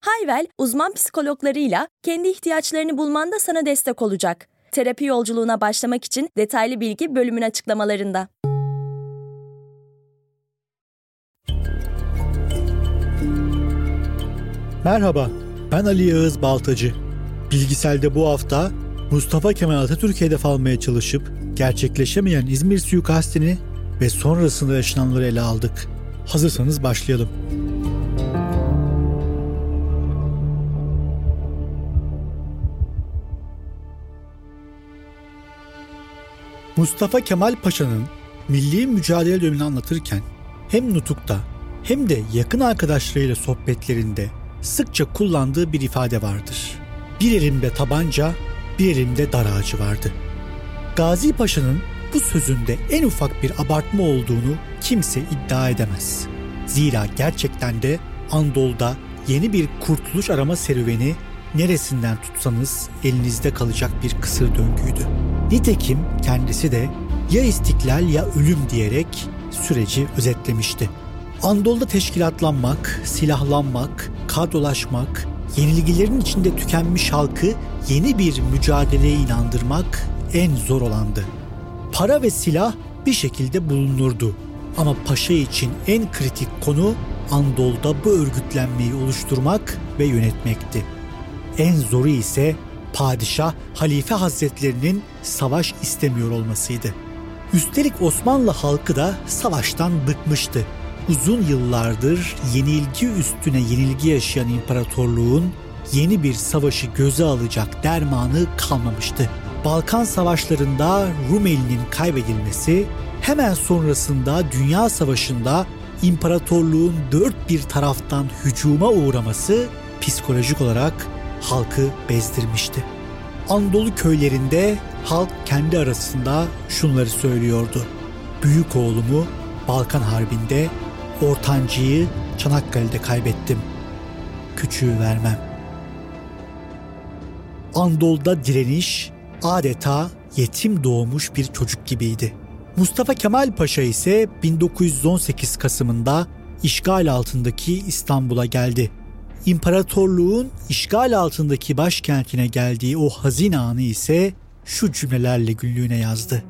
Hayvel, uzman psikologlarıyla kendi ihtiyaçlarını bulmanda sana destek olacak. Terapi yolculuğuna başlamak için detaylı bilgi bölümün açıklamalarında. Merhaba, ben Ali Yağız Baltacı. Bilgisel'de bu hafta Mustafa Kemal Atatürk'e hedef almaya çalışıp gerçekleşemeyen İzmir suikastini ve sonrasında yaşananları ele aldık. Hazırsanız başlayalım. Mustafa Kemal Paşa'nın milli mücadele dönemini anlatırken hem nutukta hem de yakın arkadaşlarıyla sohbetlerinde sıkça kullandığı bir ifade vardır. Bir elimde tabanca, bir elimde dar ağacı vardı. Gazi Paşa'nın bu sözünde en ufak bir abartma olduğunu kimse iddia edemez. Zira gerçekten de Andol'da yeni bir kurtuluş arama serüveni neresinden tutsanız elinizde kalacak bir kısır döngüydü. Nitekim kendisi de ya istiklal ya ölüm diyerek süreci özetlemişti. Andol'da teşkilatlanmak, silahlanmak, kadrolaşmak, yenilgilerin içinde tükenmiş halkı yeni bir mücadeleye inandırmak en zor olandı. Para ve silah bir şekilde bulunurdu ama paşa için en kritik konu Andol'da bu örgütlenmeyi oluşturmak ve yönetmekti. En zoru ise padişah Halife Hazretlerinin savaş istemiyor olmasıydı. Üstelik Osmanlı halkı da savaştan bıkmıştı. Uzun yıllardır yenilgi üstüne yenilgi yaşayan imparatorluğun yeni bir savaşı göze alacak dermanı kalmamıştı. Balkan savaşlarında Rumeli'nin kaybedilmesi, hemen sonrasında Dünya Savaşı'nda imparatorluğun dört bir taraftan hücuma uğraması psikolojik olarak halkı bezdirmişti. Anadolu köylerinde halk kendi arasında şunları söylüyordu. Büyük oğlumu Balkan Harbi'nde, ortancıyı Çanakkale'de kaybettim. Küçüğü vermem. Andol'da direniş adeta yetim doğmuş bir çocuk gibiydi. Mustafa Kemal Paşa ise 1918 Kasım'ında işgal altındaki İstanbul'a geldi. İmparatorluğun işgal altındaki başkentine geldiği o hazin anı ise şu cümlelerle günlüğüne yazdı.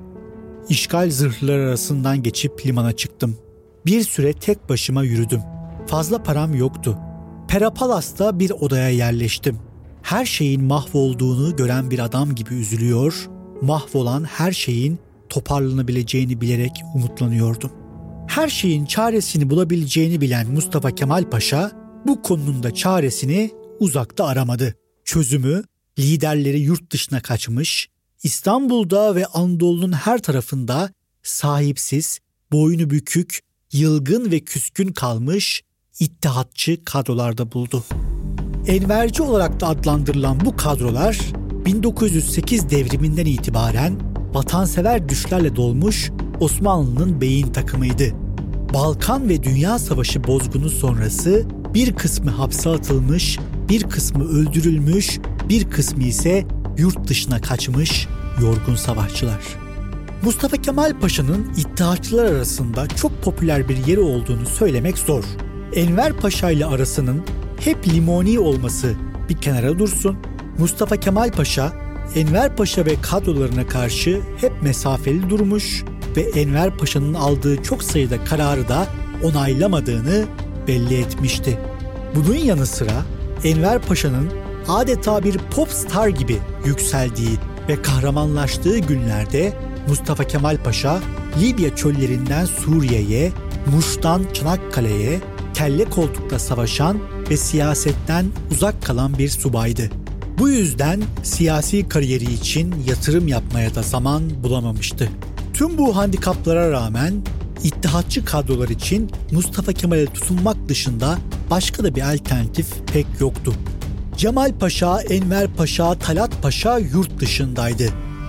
İşgal zırhları arasından geçip limana çıktım. Bir süre tek başıma yürüdüm. Fazla param yoktu. Perapalas'ta bir odaya yerleştim. Her şeyin mahvolduğunu gören bir adam gibi üzülüyor, mahvolan her şeyin toparlanabileceğini bilerek umutlanıyordum. Her şeyin çaresini bulabileceğini bilen Mustafa Kemal Paşa bu konunun da çaresini uzakta aramadı. Çözümü liderleri yurt dışına kaçmış, İstanbul'da ve Anadolu'nun her tarafında sahipsiz, boynu bükük, yılgın ve küskün kalmış ittihatçı kadrolarda buldu. Enverci olarak da adlandırılan bu kadrolar 1908 devriminden itibaren vatansever düşlerle dolmuş Osmanlı'nın beyin takımıydı. Balkan ve Dünya Savaşı bozgunu sonrası bir kısmı hapse atılmış, bir kısmı öldürülmüş, bir kısmı ise yurt dışına kaçmış yorgun savaşçılar. Mustafa Kemal Paşa'nın İttihatçılar arasında çok popüler bir yeri olduğunu söylemek zor. Enver Paşa ile arasının hep limoni olması bir kenara dursun. Mustafa Kemal Paşa, Enver Paşa ve kadrolarına karşı hep mesafeli durmuş ve Enver Paşa'nın aldığı çok sayıda kararı da onaylamadığını belli etmişti. Bunun yanı sıra Enver Paşa'nın adeta bir pop star gibi yükseldiği ve kahramanlaştığı günlerde Mustafa Kemal Paşa Libya çöllerinden Suriye'ye, Muş'tan Çanakkale'ye kelle koltukta savaşan ve siyasetten uzak kalan bir subaydı. Bu yüzden siyasi kariyeri için yatırım yapmaya da zaman bulamamıştı. Tüm bu handikaplara rağmen İttihatçı kadrolar için Mustafa Kemal'e tutunmak dışında başka da bir alternatif pek yoktu. Cemal Paşa, Enver Paşa, Talat Paşa yurt dışındaydı.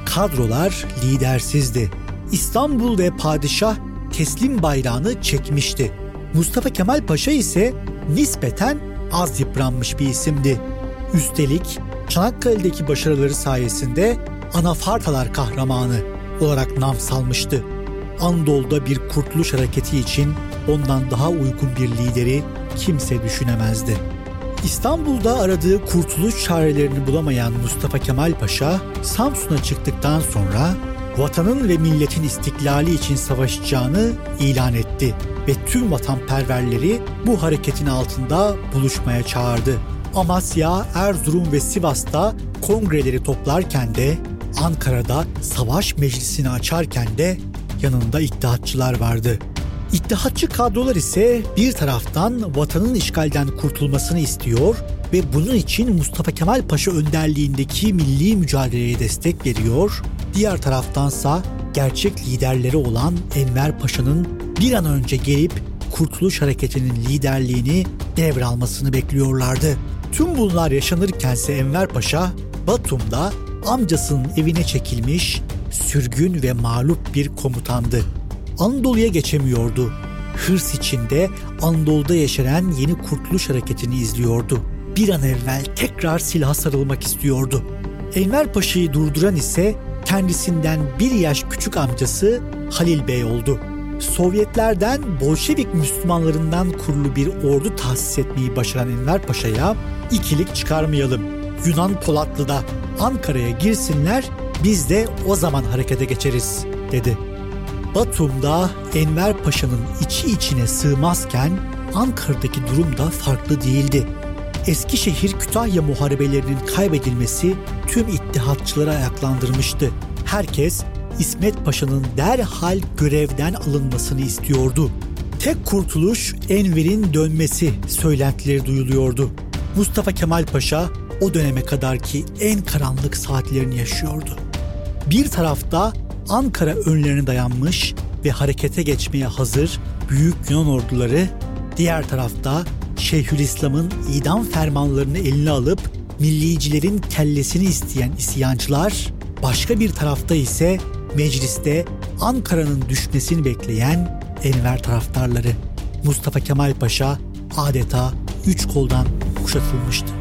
Kadrolar lidersizdi. İstanbul ve padişah teslim bayrağını çekmişti. Mustafa Kemal Paşa ise nispeten az yıpranmış bir isimdi. Üstelik Çanakkale'deki başarıları sayesinde Anafartalar kahramanı olarak nam salmıştı. Anadolu'da bir kurtuluş hareketi için ondan daha uygun bir lideri kimse düşünemezdi. İstanbul'da aradığı kurtuluş çarelerini bulamayan Mustafa Kemal Paşa, Samsun'a çıktıktan sonra vatanın ve milletin istiklali için savaşacağını ilan etti ve tüm vatanperverleri bu hareketin altında buluşmaya çağırdı. Amasya, Erzurum ve Sivas'ta kongreleri toplarken de Ankara'da savaş meclisini açarken de yanında iddiatçılar vardı. İttihatçı kadrolar ise bir taraftan vatanın işgalden kurtulmasını istiyor ve bunun için Mustafa Kemal Paşa önderliğindeki milli mücadeleye destek veriyor. Diğer taraftansa gerçek liderleri olan Enver Paşa'nın bir an önce gelip Kurtuluş Hareketi'nin liderliğini devralmasını bekliyorlardı. Tüm bunlar yaşanırkense Enver Paşa Batum'da amcasının evine çekilmiş, sürgün ve mağlup bir komutandı. Anadolu'ya geçemiyordu. Hırs içinde Anadolu'da yaşanan yeni kurtuluş hareketini izliyordu. Bir an evvel tekrar silaha sarılmak istiyordu. Enver Paşa'yı durduran ise kendisinden bir yaş küçük amcası Halil Bey oldu. Sovyetlerden Bolşevik Müslümanlarından kurulu bir ordu tahsis etmeyi başaran Enver Paşa'ya ikilik çıkarmayalım. Yunan Polatlı'da Ankara'ya girsinler biz de o zaman harekete geçeriz dedi. Batum'da Enver Paşa'nın içi içine sığmazken Ankara'daki durum da farklı değildi. Eskişehir Kütahya muharebelerinin kaybedilmesi tüm ittihatçıları ayaklandırmıştı. Herkes İsmet Paşa'nın derhal görevden alınmasını istiyordu. Tek kurtuluş Enver'in dönmesi söylentileri duyuluyordu. Mustafa Kemal Paşa o döneme kadarki en karanlık saatlerini yaşıyordu. Bir tarafta Ankara önlerine dayanmış ve harekete geçmeye hazır büyük Yunan orduları, diğer tarafta Şeyhülislam'ın idam fermanlarını eline alıp millicilerin kellesini isteyen isyancılar, başka bir tarafta ise mecliste Ankara'nın düşmesini bekleyen Enver taraftarları. Mustafa Kemal Paşa adeta üç koldan kuşatılmıştı.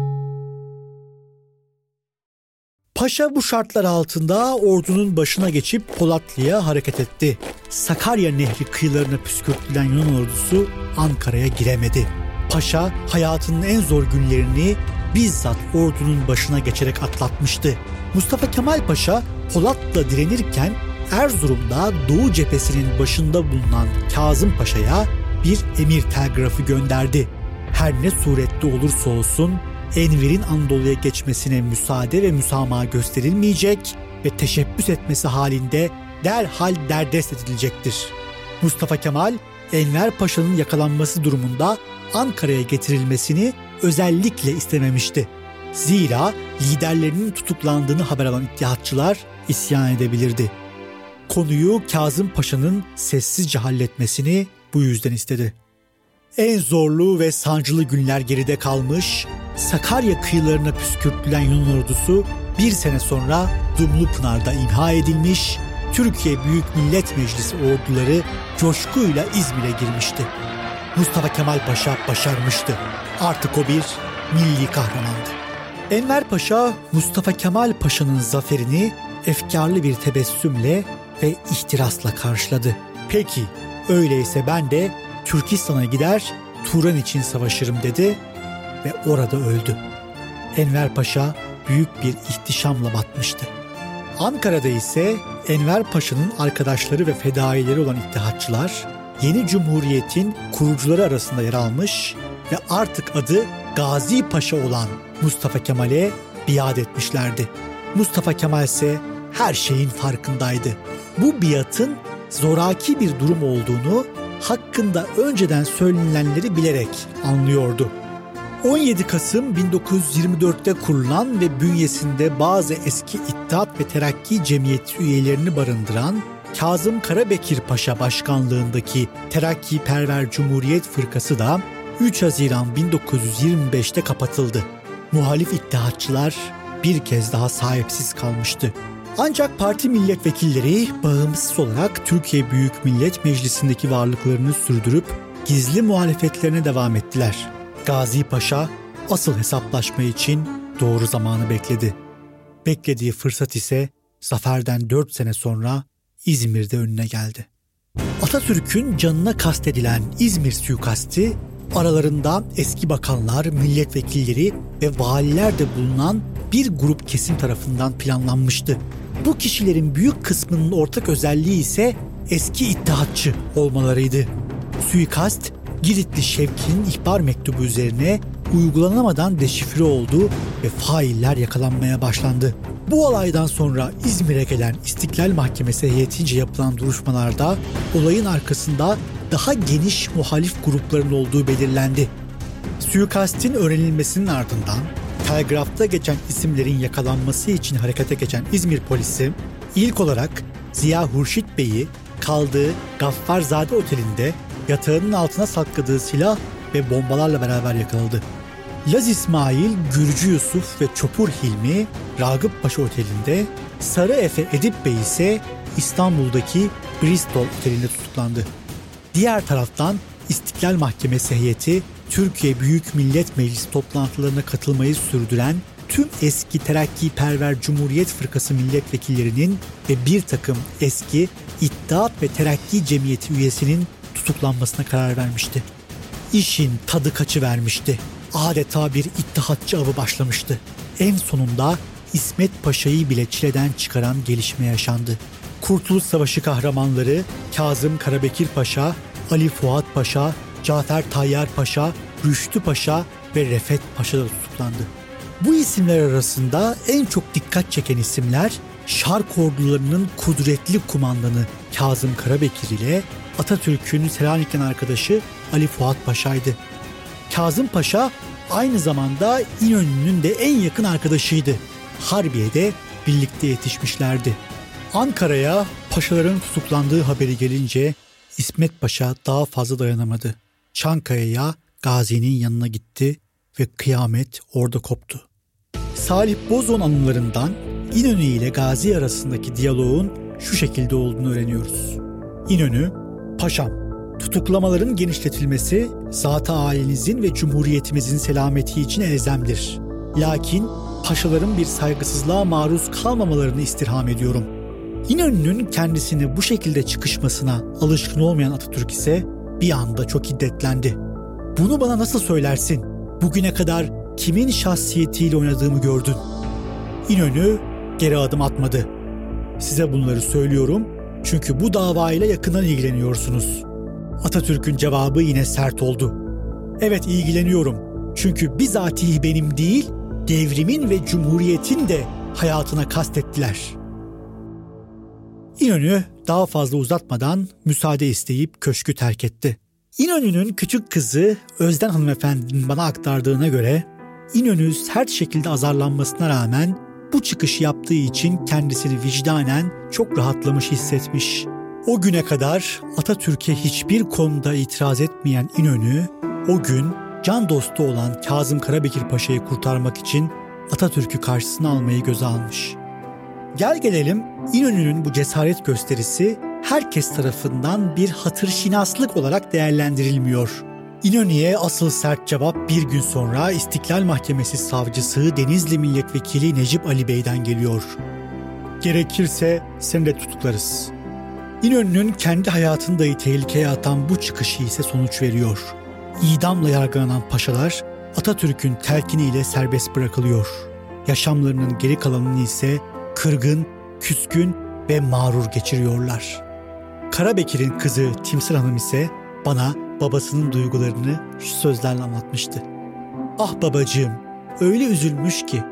Paşa bu şartlar altında ordunun başına geçip Polatlı'ya hareket etti. Sakarya Nehri kıyılarına püskürtülen Yunan ordusu Ankara'ya giremedi. Paşa hayatının en zor günlerini bizzat ordunun başına geçerek atlatmıştı. Mustafa Kemal Paşa Polat'la direnirken Erzurum'da Doğu cephesinin başında bulunan Kazım Paşa'ya bir emir telgrafı gönderdi. Her ne surette olursa olsun Enver'in Anadolu'ya geçmesine müsaade ve müsamaha gösterilmeyecek ve teşebbüs etmesi halinde derhal derdest edilecektir. Mustafa Kemal, Enver Paşa'nın yakalanması durumunda Ankara'ya getirilmesini özellikle istememişti. Zira liderlerinin tutuklandığını haber alan ittihatçılar isyan edebilirdi. Konuyu Kazım Paşa'nın sessizce halletmesini bu yüzden istedi. En zorlu ve sancılı günler geride kalmış, Sakarya kıyılarına püskürtülen Yunan ordusu bir sene sonra Dumlupınar'da imha edilmiş, Türkiye Büyük Millet Meclisi orduları coşkuyla İzmir'e girmişti. Mustafa Kemal Paşa başarmıştı. Artık o bir milli kahramandı. Enver Paşa, Mustafa Kemal Paşa'nın zaferini efkarlı bir tebessümle ve ihtirasla karşıladı. Peki, öyleyse ben de Türkistan'a gider, Turan için savaşırım dedi ve orada öldü. Enver Paşa büyük bir ihtişamla batmıştı. Ankara'da ise Enver Paşa'nın arkadaşları ve fedaileri olan ittihatçılar yeni cumhuriyetin kurucuları arasında yer almış ve artık adı Gazi Paşa olan Mustafa Kemal'e biat etmişlerdi. Mustafa Kemal ise her şeyin farkındaydı. Bu biatın zoraki bir durum olduğunu hakkında önceden söylenenleri bilerek anlıyordu. 17 Kasım 1924'te kurulan ve bünyesinde bazı eski İttihat ve Terakki Cemiyeti üyelerini barındıran Kazım Karabekir Paşa başkanlığındaki Terakki Perver Cumhuriyet Fırkası da 3 Haziran 1925'te kapatıldı. Muhalif ittihatçılar bir kez daha sahipsiz kalmıştı. Ancak parti milletvekilleri bağımsız olarak Türkiye Büyük Millet Meclisi'ndeki varlıklarını sürdürüp gizli muhalefetlerine devam ettiler. Gazi Paşa asıl hesaplaşma için doğru zamanı bekledi. Beklediği fırsat ise zaferden 4 sene sonra İzmir'de önüne geldi. Atatürk'ün canına kastedilen İzmir suikasti aralarında eski bakanlar, milletvekilleri ve valiler de bulunan bir grup kesim tarafından planlanmıştı. Bu kişilerin büyük kısmının ortak özelliği ise eski ittihatçı olmalarıydı. Suikast Giritli Şevki'nin ihbar mektubu üzerine uygulanamadan deşifre oldu ve failler yakalanmaya başlandı. Bu olaydan sonra İzmir'e gelen İstiklal Mahkemesi heyetince yapılan duruşmalarda olayın arkasında daha geniş muhalif grupların olduğu belirlendi. Suikastin öğrenilmesinin ardından telgrafta geçen isimlerin yakalanması için harekete geçen İzmir polisi ilk olarak Ziya Hurşit Bey'i kaldığı Gaffarzade Oteli'nde yatağının altına sakladığı silah ve bombalarla beraber yakaladı. Laz İsmail, Gürcü Yusuf ve Çopur Hilmi Ragıp Paşa Oteli'nde, Sarı Efe Edip Bey ise İstanbul'daki Bristol Oteli'nde tutuklandı. Diğer taraftan İstiklal Mahkemesi heyeti Türkiye Büyük Millet Meclisi toplantılarına katılmayı sürdüren tüm eski terakki perver Cumhuriyet Fırkası milletvekillerinin ve bir takım eski İttihat ve Terakki Cemiyeti üyesinin tutuklanmasına karar vermişti. İşin tadı kaçı vermişti. Adeta bir ittihatçı avı başlamıştı. En sonunda İsmet Paşa'yı bile çileden çıkaran gelişme yaşandı. Kurtuluş Savaşı kahramanları Kazım Karabekir Paşa, Ali Fuat Paşa, Cafer Tayyar Paşa, Rüştü Paşa ve Refet Paşa da tutuklandı. Bu isimler arasında en çok dikkat çeken isimler Şark ordularının kudretli kumandanı Kazım Karabekir ile Atatürk'ün Selanik'ten arkadaşı Ali Fuat Paşa'ydı. Kazım Paşa aynı zamanda İnönü'nün de en yakın arkadaşıydı. Harbiye'de birlikte yetişmişlerdi. Ankara'ya paşaların tutuklandığı haberi gelince İsmet Paşa daha fazla dayanamadı. Çankaya'ya Gazi'nin yanına gitti ve kıyamet orada koptu. Salih Bozon anılarından İnönü ile Gazi arasındaki diyaloğun şu şekilde olduğunu öğreniyoruz. İnönü, Paşam, tutuklamaların genişletilmesi zat-ı ailenizin ve cumhuriyetimizin selameti için elzemdir. Lakin paşaların bir saygısızlığa maruz kalmamalarını istirham ediyorum. İnönü'nün kendisini bu şekilde çıkışmasına alışkın olmayan Atatürk ise bir anda çok hiddetlendi. Bunu bana nasıl söylersin? Bugüne kadar kimin şahsiyetiyle oynadığımı gördün. İnönü geri adım atmadı. Size bunları söylüyorum çünkü bu davayla yakından ilgileniyorsunuz. Atatürk'ün cevabı yine sert oldu. Evet ilgileniyorum. Çünkü bizatihi benim değil, devrimin ve cumhuriyetin de hayatına kastettiler. İnönü daha fazla uzatmadan müsaade isteyip köşkü terk etti. İnönü'nün küçük kızı Özden hanımefendinin bana aktardığına göre İnönü sert şekilde azarlanmasına rağmen bu çıkış yaptığı için kendisini vicdanen çok rahatlamış hissetmiş. O güne kadar Atatürk'e hiçbir konuda itiraz etmeyen İnönü, o gün can dostu olan Kazım Karabekir Paşa'yı kurtarmak için Atatürk'ü karşısına almayı göze almış. Gel gelelim İnönü'nün bu cesaret gösterisi herkes tarafından bir hatır şinaslık olarak değerlendirilmiyor. İnönü'ye asıl sert cevap bir gün sonra İstiklal Mahkemesi savcısı Denizli Milletvekili Necip Ali Bey'den geliyor. Gerekirse seni de tutuklarız. İnönü'nün kendi hayatını dahi tehlikeye atan bu çıkışı ise sonuç veriyor. İdamla yargılanan paşalar Atatürk'ün telkiniyle serbest bırakılıyor. Yaşamlarının geri kalanını ise kırgın, küskün ve mağrur geçiriyorlar. Karabekir'in kızı Timsir Hanım ise bana babasının duygularını şu sözlerle anlatmıştı. Ah babacığım, öyle üzülmüş ki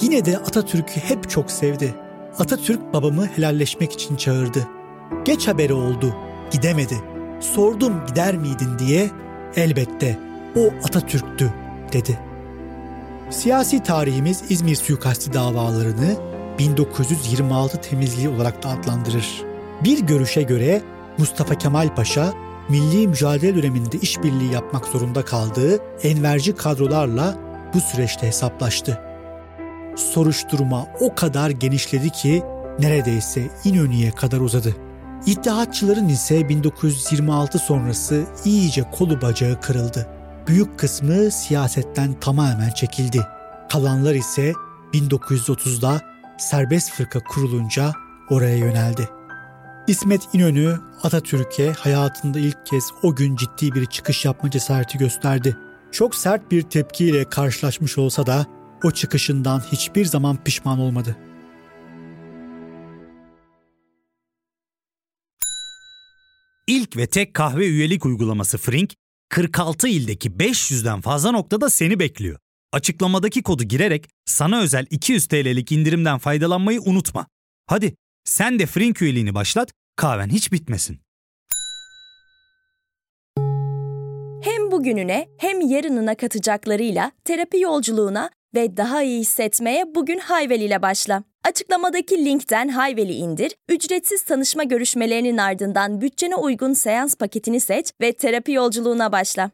yine de Atatürk'ü hep çok sevdi. Atatürk babamı helalleşmek için çağırdı. Geç haberi oldu, gidemedi. Sordum gider miydin diye, elbette o Atatürk'tü dedi. Siyasi tarihimiz İzmir suikasti davalarını 1926 temizliği olarak da adlandırır. Bir görüşe göre Mustafa Kemal Paşa milli mücadele döneminde işbirliği yapmak zorunda kaldığı enverci kadrolarla bu süreçte hesaplaştı. Soruşturma o kadar genişledi ki neredeyse İnönü'ye kadar uzadı. İttihatçıların ise 1926 sonrası iyice kolu bacağı kırıldı. Büyük kısmı siyasetten tamamen çekildi. Kalanlar ise 1930'da serbest fırka kurulunca oraya yöneldi. İsmet İnönü Atatürk'e hayatında ilk kez o gün ciddi bir çıkış yapma cesareti gösterdi. Çok sert bir tepkiyle karşılaşmış olsa da o çıkışından hiçbir zaman pişman olmadı. İlk ve tek kahve üyelik uygulaması Frink, 46 ildeki 500'den fazla noktada seni bekliyor. Açıklamadaki kodu girerek sana özel 200 TL'lik indirimden faydalanmayı unutma. Hadi sen de Frink üyeliğini başlat, kahven hiç bitmesin. Hem bugününe hem yarınına katacaklarıyla terapi yolculuğuna ve daha iyi hissetmeye bugün Hayvel ile başla. Açıklamadaki linkten Hayvel'i indir, ücretsiz tanışma görüşmelerinin ardından bütçene uygun seans paketini seç ve terapi yolculuğuna başla.